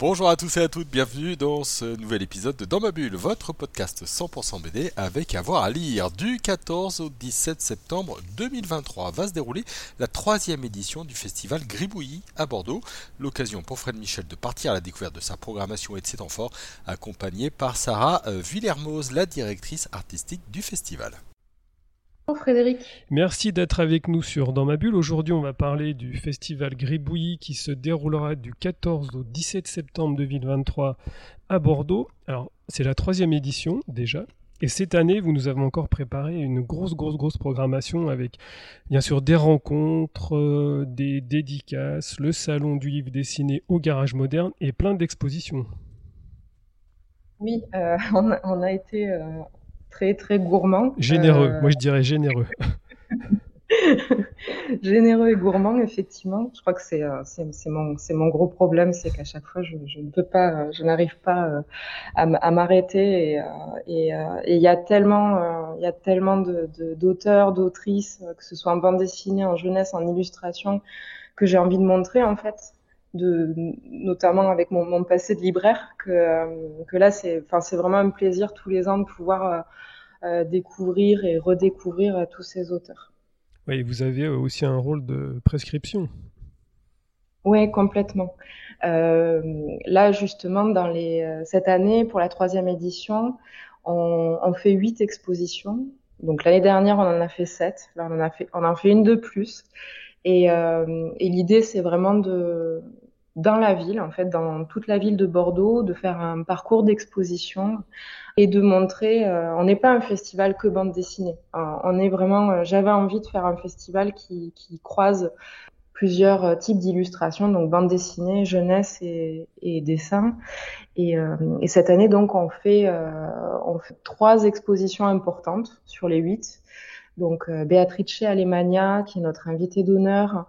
Bonjour à tous et à toutes, bienvenue dans ce nouvel épisode de Dans ma bulle, votre podcast 100% BD avec avoir à lire. Du 14 au 17 septembre 2023 va se dérouler la troisième édition du festival Gribouillis à Bordeaux. L'occasion pour Fred Michel de partir à la découverte de sa programmation et de ses temps forts, accompagné par Sarah euh, Villermoz, la directrice artistique du festival. Frédéric. Merci d'être avec nous sur Dans ma bulle. Aujourd'hui, on va parler du festival Gribouillis qui se déroulera du 14 au 17 septembre 2023 à Bordeaux. Alors, c'est la troisième édition déjà. Et cette année, vous nous avez encore préparé une grosse, grosse, grosse programmation avec bien sûr des rencontres, euh, des dédicaces, le salon du livre dessiné au garage moderne et plein d'expositions. Oui, euh, on, a, été euh, très très gourmand. Généreux, euh, moi je dirais généreux. généreux et gourmand, effectivement. Je crois que c'est euh, c'est mon, mon gros problème, c'est qu'à chaque fois, je, je, ne peux pas, euh, je n'arrive pas à, m'arrêter. Et il et, y a tellement, il y a tellement d'auteurs, de, d'autrices, que ce soit en bande dessinée, en jeunesse, en illustration, que j'ai envie de montrer, en fait. De, notamment avec mon, mon passé de libraire, que, que là, c'est vraiment un plaisir tous les ans de pouvoir découvrir et redécouvrir euh, tous ces auteurs. Oui, vous avez euh, aussi un rôle de prescription. Oui, complètement. Euh, là, justement, dans les, cette année, pour la troisième édition, on, fait huit expositions. Donc l'année dernière, on en a fait sept. Là, on en a fait, on en fait une de plus. Et, et l'idée, c'est vraiment de, dans la ville, en fait, dans toute la ville de Bordeaux, de faire un parcours d'exposition et de montrer. Euh, on n'est pas un festival que bande dessinée. on est vraiment. Euh, j'avais envie de faire un festival qui, croise plusieurs euh, types d'illustrations, donc bande dessinée, jeunesse et, dessin. Et, et, cette année, donc, on fait trois expositions importantes sur les huit. Donc, Béatrice Alemania, qui est notre invitée d'honneur,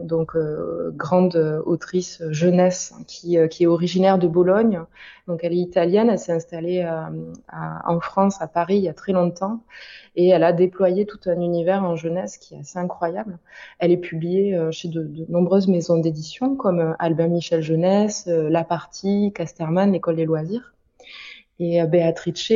donc euh, grande autrice jeunesse qui, euh, qui, est originaire de Bologne. Donc elle est italienne, elle s'est installée euh, en France, à Paris, il y a très longtemps, et elle a déployé tout un univers en jeunesse qui est assez incroyable. Elle est publiée chez de, de, nombreuses maisons d'édition comme Albin Michel Jeunesse, La Partie, Casterman, l'École des loisirs. Et Béatrice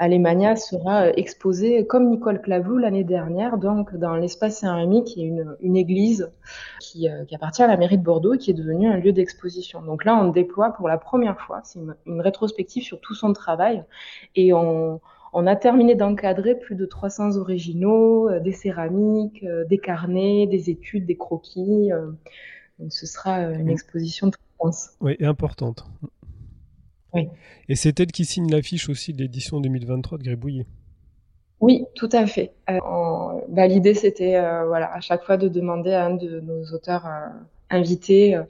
Alemania sera euh, exposée comme Nicole Clavou l'année dernière, donc dans l'espace Saint-Rémy, qui est une, une église qui, euh, qui, appartient à la mairie de Bordeaux et qui est devenue un lieu d'exposition. Donc là, on déploie pour la première fois, c'est une, rétrospective sur tout son travail, et on, on a terminé d'encadrer plus de 300 originaux, euh, des céramiques, des carnets, des études, des croquis. donc ce sera une exposition très dense. Oui, et importante. Oui. Et c'est elle qui signe l'affiche aussi de l'édition 2023 de Gribouillis. Oui, tout à fait. Euh, bah, L'idée, c'était euh, voilà, à chaque fois de demander à un de nos auteurs euh, invités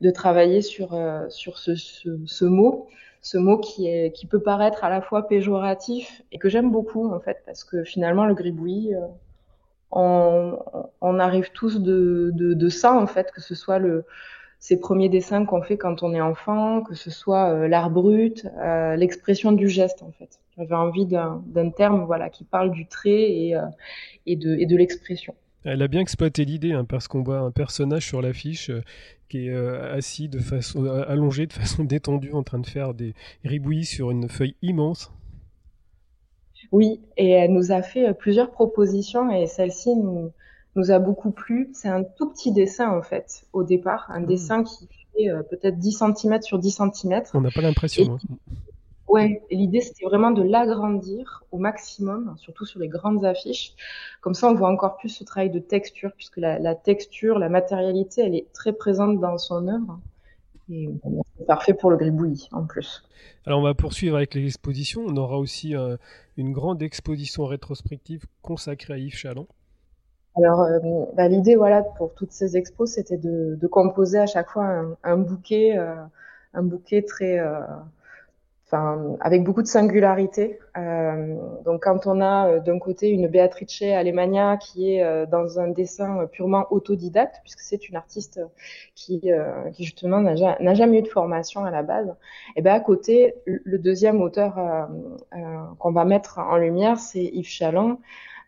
de travailler sur, sur ce, ce, ce, mot, ce mot qui, est, qui peut paraître à la fois péjoratif et que j'aime beaucoup, en fait, parce que finalement, le gribouillis, on, on, arrive tous de, de, de, ça, en fait, que ce soit le, ces premiers dessins qu'on fait quand on est enfant, que ce soit euh, l'art brut, euh, l'expression du geste en fait. J'avais envie d'un terme voilà qui parle du trait et, euh, et de, et de l'expression. Elle a bien exploité l'idée hein, parce qu'on voit un personnage sur l'affiche qui est assis de façon allongé de façon détendue en train de faire des ribouillis sur une feuille immense. Oui, et elle nous a fait plusieurs propositions et celle-ci nous, nous a beaucoup plu. C'est un tout petit dessin en fait au départ, un mmh. dessin qui fait euh, peut-être 10 cm sur 10 cm. On n'a pas l'impression. Hein. Ouais, l'idée c'était vraiment de l'agrandir au maximum, surtout sur les grandes affiches. Comme ça, on voit encore plus ce travail de texture, puisque la, texture, la matérialité, elle est très présente dans son œuvre. Et c'est parfait pour le gribouillis en plus. Alors on va poursuivre avec l'exposition. On aura aussi euh, une grande exposition rétrospective consacrée à Yves Chaland. Alors, euh, bah, l'idée, voilà, pour toutes ces expos, c'était de, composer à chaque fois un, bouquet, euh, un bouquet très, euh, enfin, avec beaucoup de singularité. Donc, quand on a d'un côté une Beatrice Alemania qui est dans un dessin purement autodidacte, puisque c'est une artiste qui, qui justement n'a jamais eu de formation à la base, et ben à côté, le deuxième auteur qu'on va mettre en lumière, c'est Yves Chaland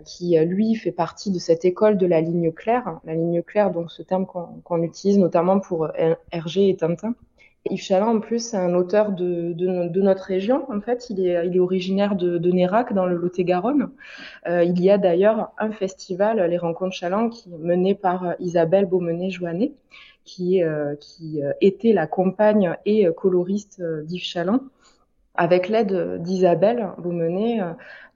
qui lui fait partie de cette école de la ligne claire. La ligne claire, donc ce terme qu'on utilise notamment pour Hergé et Tintin. Yves Chaland, en plus, c'est un auteur de, notre région. En fait, il est, originaire de, de Nérac, dans le Lot-et-Garonne. Euh, il y a d'ailleurs un festival, les Rencontres Chaland, qui est mené par Isabelle Beaumenet-Joannet, qui, euh, euh, était la compagne et coloriste d'Yves Chaland. Avec l'aide d'Isabelle Beaumenet,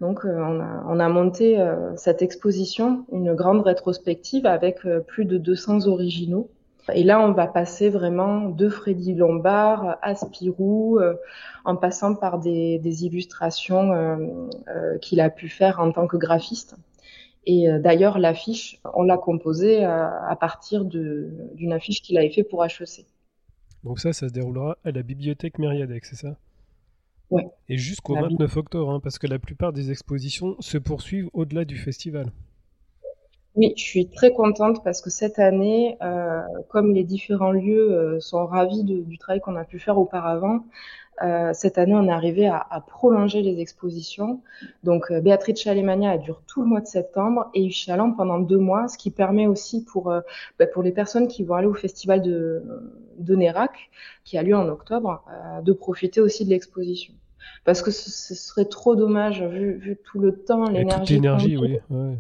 donc on a, on a monté cette exposition, une grande rétrospective avec plus de 200 originaux et là, on va passer vraiment de Freddy Lombard à Spirou, euh, en passant par des, illustrations euh, euh, qu'il a pu faire en tant que graphiste. Et d'ailleurs, l'affiche, on l'a composée à, partir d'une affiche qu'il avait fait pour HEC. Donc ça, ça se déroulera à la bibliothèque Myriadec, c'est ça? Et jusqu'au 29 octobre, hein, parce que la plupart des expositions se poursuivent au-delà du festival. Oui, je suis très contente parce que cette année, euh, comme les différents lieux euh, sont ravis du travail qu'on a pu faire auparavant, euh, cette année, on est arrivé à, à prolonger les expositions. Donc, euh, Béatrice Chalemania, elle dure tout le mois de septembre et Yves Chaland pendant deux mois, ce qui permet aussi pour, euh, bah, pour les personnes qui vont aller au festival de, de Nérac, qui a lieu en octobre, euh, de profiter aussi de l'exposition. Parce que ce, ce, serait trop dommage, vu, vu tout le temps, l'énergie. Toute l'énergie, oui. Ouais.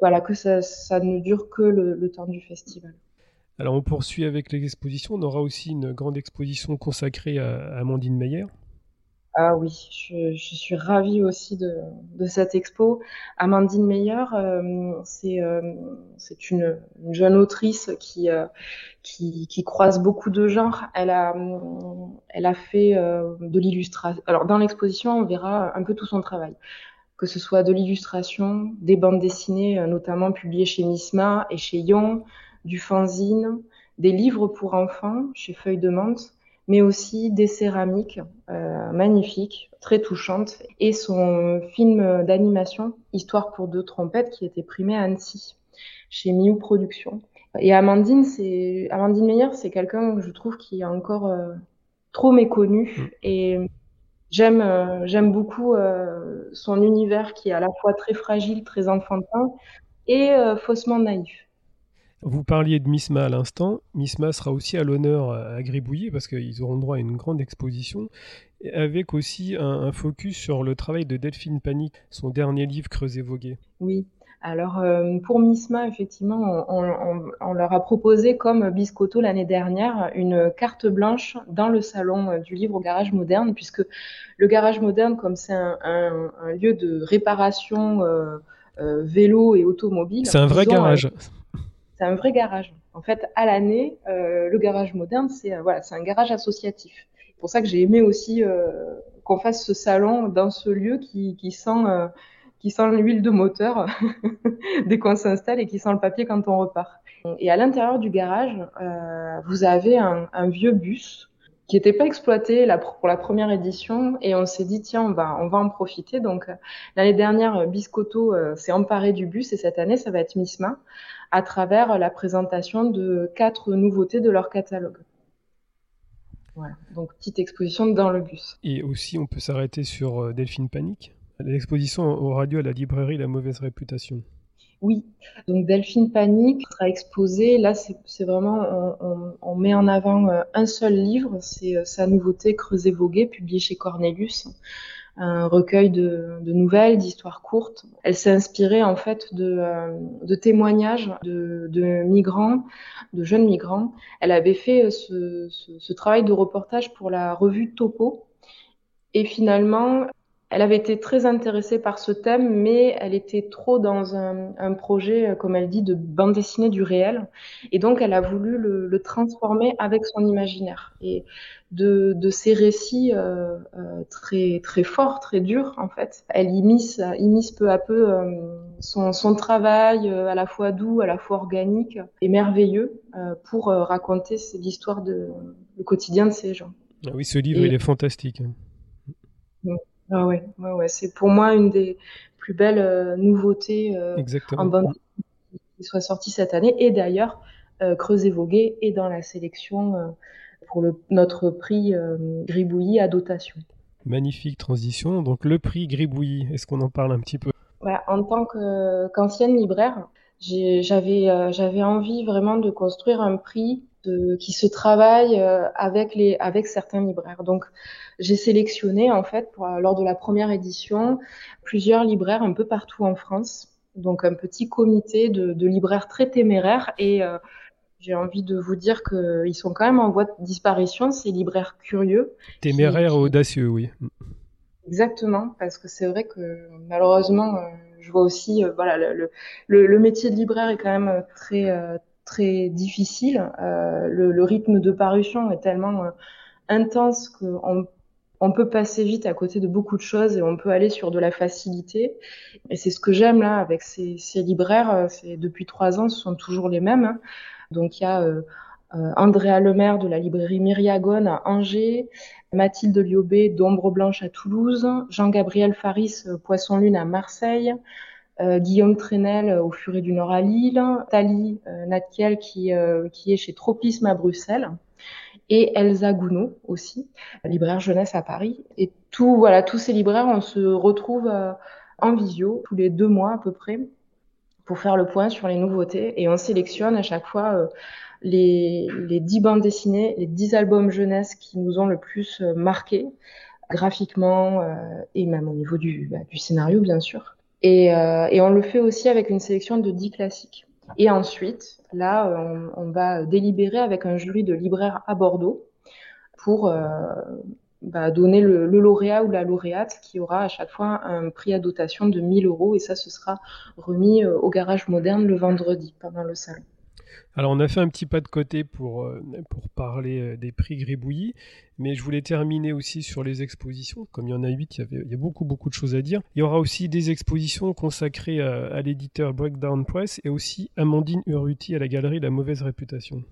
Voilà, que ça, ne dure que le, temps du festival. Alors on poursuit avec les expositions. On aura aussi une grande exposition consacrée à Amandine Meyer. Ah oui, je, suis ravie aussi de, cette expo. Amandine Meyer, euh, euh, c'est une, jeune autrice qui, qui, croise beaucoup de genres. Elle a, elle a fait de l'illustration. Alors dans l'exposition, on verra un peu tout son travail que ce soit de l'illustration, des bandes dessinées, euh, notamment publiées chez Misma et chez Yon, du fanzine, des livres pour enfants chez Feuille de Menthe, mais aussi des céramiques euh, magnifiques, très touchantes, et son film d'animation Histoire pour deux trompettes qui a été primé à Annecy chez Miu Productions. Et Amandine, c'est Amandine Meyer, c'est quelqu'un que je trouve qui est encore euh, trop méconnu mm. et J'aime euh, j'aime beaucoup euh, son univers qui est à la fois très fragile, très enfantin et euh, faussement naïf. Vous parliez de Misma à l'instant. Misma sera aussi à l'honneur à Gribouillet parce qu'ils auront droit à une grande exposition, avec aussi un, un, focus sur le travail de Delphine Panique, son dernier livre Creuset-Voguet. Oui, alors euh, pour Misma, effectivement, on, leur a proposé, comme Biscotto l'année dernière, une carte blanche dans le salon euh, du livre au garage moderne, puisque le garage moderne, comme c'est un, lieu de réparation euh, vélo et automobile, c'est un vrai garage. C'est un vrai garage. En fait, à l'année, le garage moderne, c'est voilà, c'est un garage associatif. C'est pour ça que j'ai aimé aussi qu'on fasse ce salon dans ce lieu qui, sent qui sent l'huile de moteur dès qu'on s'installe et qui sent le papier quand on repart. Et à l'intérieur du garage, euh, vous avez un, vieux bus qui n'était pas exploité pour la première édition et on s'est dit tiens on va on va en profiter donc l'année dernière Biscotto euh, s'est emparé du bus et cette année ça va être Misma à travers la présentation de quatre nouveautés de leur catalogue. Voilà, donc petite exposition dans le bus. Et aussi on peut s'arrêter sur euh, Delphine Panique L'exposition aura lieu à la librairie La Mauvaise Réputation. Oui, donc Delphine Panique sera exposée. Là, c'est vraiment, on, met en avant euh, un seul livre, c'est euh, sa nouveauté Creuser Voguer, publié chez Cornelius, un recueil de, nouvelles, d'histoires courtes. Elle s'est inspirée en fait de, euh, témoignages de, migrants, de jeunes migrants. Elle avait fait ce, ce travail de reportage pour la revue Topo. Et finalement, elle avait été très intéressée par ce thème, mais elle était trop dans un, projet, euh, comme elle dit, de bande dessinée du réel. Et donc, elle a voulu le, transformer avec son imaginaire. Et de, ces récits euh, euh, très, très forts, très durs, en fait, elle immisce, peu à peu son, travail, à la fois doux, à la fois organique et merveilleux, pour raconter l'histoire, de, le quotidien de ces gens. Ah oui, ce livre, il est fantastique. Ah ouais, ouais, ouais. c'est pour moi une des plus belles nouveautés en bande qui soit sortie cette année. Et d'ailleurs, Creuset-Voguet est dans la sélection pour le, notre prix Gribouillis à dotation. Magnifique transition. Donc le prix Gribouillis, est-ce qu'on en parle un petit peu? En tant qu'ancienne libraire, j'avais euh, j'avais envie vraiment de construire un prix de, qui se travaille euh, avec les avec certains libraires. Donc j'ai sélectionné en fait pour, lors de la première édition plusieurs libraires un peu partout en France. Donc un petit comité de, de libraires très téméraires et euh, j'ai envie de vous dire qu'ils sont quand même en voie de disparition, ces libraires curieux. Téméraires et audacieux, oui. Exactement, parce que c'est vrai que malheureusement, euh, je vois aussi, euh, voilà, le, métier de libraire est quand même euh, très très difficile. Le, rythme de parution est tellement intense qu'on on peut passer vite à côté de beaucoup de choses et on peut aller sur de la facilité. Et c'est ce que j'aime là avec ces, libraires. Depuis trois ans, ce sont toujours les mêmes. Hein. Donc il y a euh, euh, Andrea Lemaire de la librairie Myriagone à Angers, Mathilde Liobé d'Ombre Blanche à Toulouse, Jean-Gabriel Faris euh, Poisson Lune à Marseille, Guillaume Trenel au Furet du Nord à Lille, Tali Natkiel qui, qui est chez Tropisme à Bruxelles et Elsa Gounod aussi, libraire jeunesse à Paris. Et tout, voilà, tous ces libraires, on se retrouve en visio tous les deux mois à peu près pour faire le point sur les nouveautés et on sélectionne à chaque fois euh, les, les 10 bandes dessinées, les 10 albums jeunesse qui nous ont le plus euh, marqué graphiquement euh, et même au niveau du, bah, scénario bien sûr. Et, on le fait aussi avec une sélection de 10 classiques. Et ensuite, là, on, va délibérer avec un jury de libraires à Bordeaux pour bah, donner le, lauréat ou la lauréate qui aura à chaque fois un prix à dotation de 1000 euros et ça, ce sera remis euh, au garage moderne le vendredi pendant le salon. Alors on a fait un petit pas de côté pour, euh, parler euh, des prix Gribouillis, mais je voulais terminer aussi sur les expositions. Comme il y en a huit, il y, a beaucoup beaucoup de choses à dire. Il y aura aussi des expositions consacrées à, à l'éditeur Breakdown Press et aussi Amandine Urruti à la galerie La Mauvaise Réputation.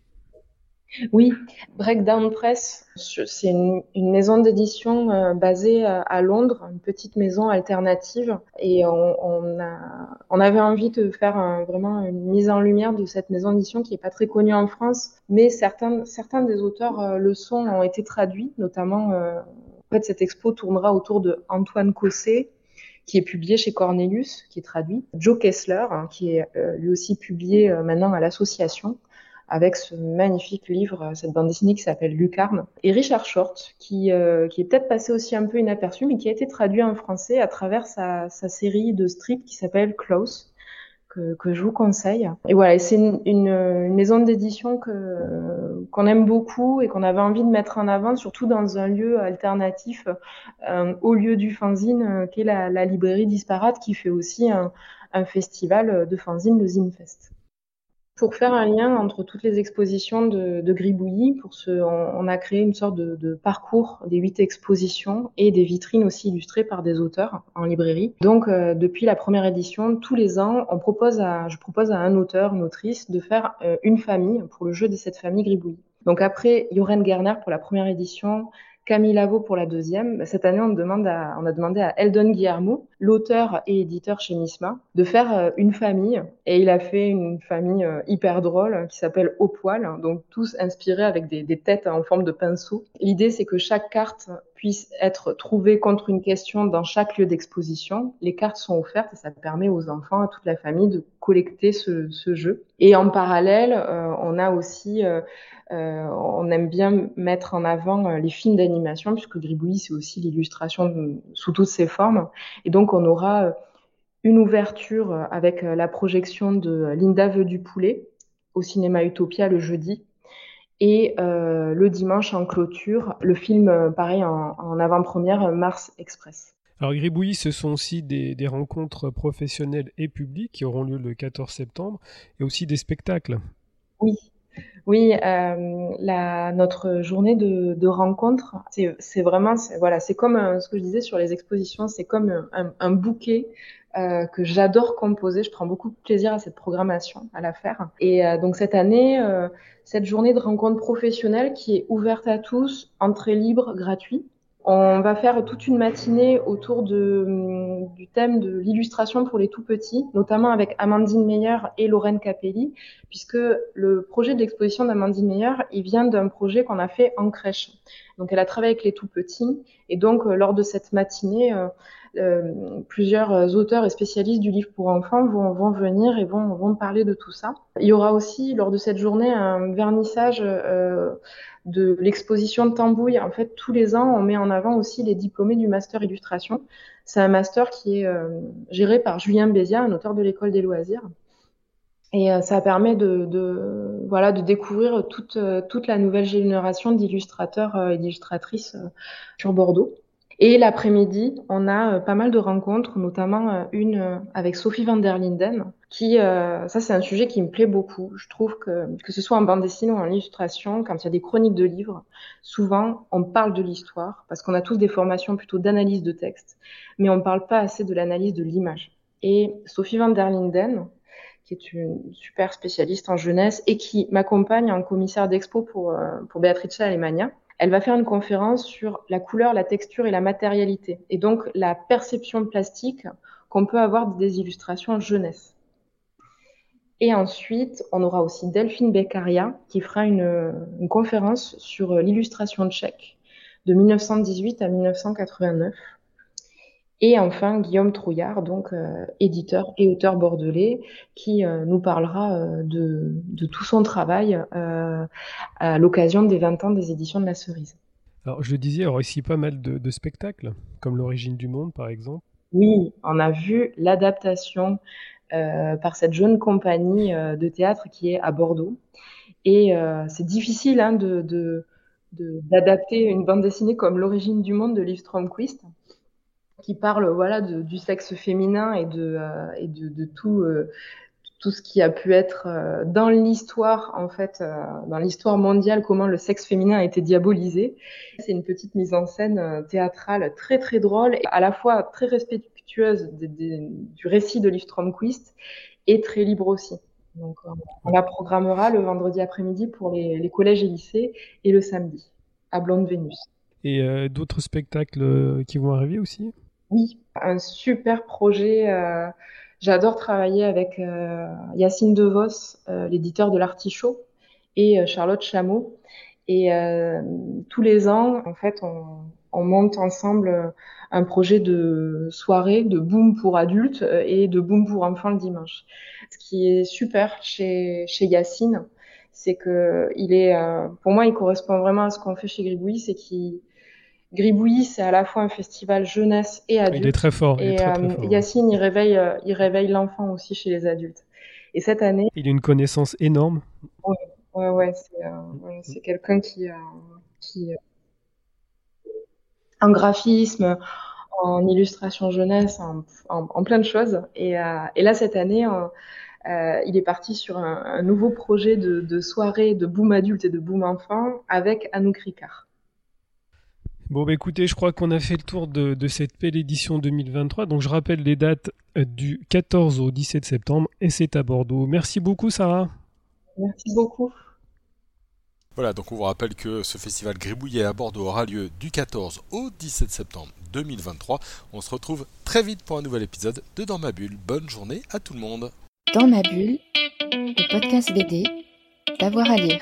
Oui, Breakdown Press, c'est une, maison d'édition euh, basée euh, à Londres, une petite maison alternative. Et on, avait envie de faire vraiment une mise en lumière de cette maison d'édition qui n'est pas très connue en France, mais certains, des auteurs euh, le sont, ont été traduits, notamment, en fait, cette expo tournera autour de Antoine Cosset, qui est publié chez Cornelius, qui est traduit, Joe Kessler, hein, qui est lui aussi publié maintenant à l'association, avec ce magnifique livre, euh, cette bande dessinée qui s'appelle Lucarne, et Richard Short, qui, euh, qui est peut-être passé aussi un peu inaperçu, mais qui a été traduit en français à travers sa, sa série de strips qui s'appelle Close, que, que, je vous conseille. Et voilà, c'est une, une, maison d'édition que qu'on aime beaucoup et qu'on avait envie de mettre en avant, surtout dans un lieu alternatif euh, au lieu du fanzine, euh, qui est la, la, librairie Disparate, qui fait aussi un, un festival de fanzine, le Zinfest pour faire un lien entre toutes les expositions de, de ce, on, a créé une sorte de, parcours des huit expositions et des vitrines aussi illustrées par des auteurs en librairie. Donc, euh, depuis la première édition, tous les ans, je propose à un auteur, une autrice, de faire euh, une famille pour le jeu de cette famille Gribouillis. Donc après, Joren Gerner pour la première édition, Camille Lavaux pour la deuxième. Bah, cette année, on, a demandé à Eldon Guillermo, l'auteur et éditeur chez Misma, de faire euh, une famille. Et il a fait une famille euh, hyper drôle qui s'appelle Au poil, donc tous inspirés avec des, têtes en forme de pinceau. L'idée, c'est que chaque carte puisse être trouvée contre une question dans chaque lieu d'exposition. Les cartes sont offertes et ça permet aux enfants, à toute la famille de collecter ce, jeu. Et en parallèle, euh, on a aussi on aime bien mettre en avant euh, les films d'animation, puisque Gribouillis, c'est aussi l'illustration sous toutes ses formes. Et donc, on aura euh, une ouverture avec la projection de Linda veut du poulet au cinéma Utopia le jeudi. Et le dimanche en clôture, le film, pareil, en, avant-première, Mars Express. Alors Gribouillis, ce sont aussi des, des, rencontres professionnelles et publiques qui auront lieu le 14 septembre, et aussi des spectacles. Oui, oui, euh, la, notre journée de, de rencontre, c'est vraiment, voilà, c'est comme ce que je disais sur les expositions, c'est comme un, un, bouquet euh, que j'adore composer. Je prends beaucoup de plaisir à cette programmation, à la faire. Et euh, donc cette année, euh, cette journée de rencontre professionnelle qui est ouverte à tous, entrée libre, gratuite. On va faire toute une matinée autour de, hum, du thème de l'illustration pour les tout petits, notamment avec Amandine Meyer et Lorraine Capelli, puisque le projet de l'exposition d'Amandine Meyer, il vient d'un projet qu'on a fait en crèche. Donc elle a travaillé avec les tout petits, et donc lors de cette matinée, euh, plusieurs auteurs et spécialistes du livre pour enfants vont, vont venir et vont, vont parler de tout ça. Il y aura aussi lors de cette journée un vernissage euh, de l'exposition de Tambouille. En fait, tous les ans, on met en avant aussi les diplômés du master illustration. C'est un master qui est euh, géré par Julien Bézia, un auteur de l'école des loisirs. Et euh, ça permet de, voilà, de découvrir toute, toute la nouvelle génération d'illustrateurs et d'illustratrices sur Bordeaux. Et l'après-midi, on a euh, pas mal de rencontres, notamment euh, une euh, avec Sophie van der Linden, qui, ça c'est un sujet qui me plaît beaucoup. Je trouve que, que ce soit en bande dessinée ou en illustration, quand il y a des chroniques de livres, souvent on parle de l'histoire, parce qu'on a tous des formations plutôt d'analyse de texte, mais on ne parle pas assez de l'analyse de l'image. Et Sophie van der Linden, qui est une super spécialiste en jeunesse et qui m'accompagne en commissaire d'expo pour, pour Beatrice Alemania, elle va faire une conférence sur la couleur, la texture et la matérialité, et donc la perception plastique qu'on peut avoir des illustrations jeunesse. Et ensuite, on aura aussi Delphine Beccaria qui fera une, une conférence sur l'illustration tchèque de 1918 à 1989 et enfin, Guillaume Trouillard, donc euh, éditeur et auteur bordelais, qui euh, nous parlera euh, de, de, tout son travail à l'occasion des 20 ans des éditions de la Cerise. Alors, je le disais, il y aura ici pas mal de, de spectacles, comme L'origine du monde, par exemple. Oui, on a vu l'adaptation par cette jeune compagnie de théâtre qui est à Bordeaux. Et c'est difficile hein, de d'adapter une bande dessinée comme L'origine du monde de Liv Stromquist qui parle voilà du sexe féminin et de euh, et de, tout euh, tout ce qui a pu être euh, dans l'histoire en fait dans l'histoire mondiale comment le sexe féminin a été diabolisé c'est une petite mise en scène théâtrale très très drôle et à la fois très du récit de Liv Stromquist et très libre aussi donc on la programmera le vendredi après-midi pour les, les, collèges et lycées et le samedi à Blonde Vénus et d'autres spectacles qui vont arriver aussi? Oui, un super projet. Euh, j'adore travailler avec euh, Yacine DeVos, euh, l'éditeur de l'Artichaut, et Charlotte Chameau. Et tous les ans, en fait, on, on, monte ensemble un projet de soirée de boom pour adultes et de boom pour enfants le dimanche. Ce qui est super chez, chez Yacine, c'est que il est, pour moi, il correspond vraiment à ce qu'on fait chez Gribouille, c'est qu'il Gribouillis, c'est à la fois un festival jeunesse et adulte. Il est très fort. Et euh, Yacine, il réveille, euh, il réveille l'enfant aussi chez les adultes. Et cette année. Il a une connaissance énorme. Ouais, ouais, ouais c'est euh, quelqu'un qui, qui en graphisme, en illustration jeunesse, en, en, plein de choses. Et, et là, cette année, il est parti sur un, un nouveau projet de, de, soirée de boom adulte et de boom enfant avec Anouk Ricard. Bon, bah écoutez, je crois qu'on a fait le tour de, de, cette belle édition 2023. Donc, je rappelle les dates euh, du 14 au 17 septembre et c'est à Bordeaux. Merci beaucoup, Sarah. Merci beaucoup. Voilà, donc on vous rappelle que ce festival Gribouillet à Bordeaux aura lieu du 14 au 17 septembre 2023. On se retrouve très vite pour un nouvel épisode de Dans ma bulle. Bonne journée à tout le monde. Dans ma bulle, le podcast BD, d'avoir à lire.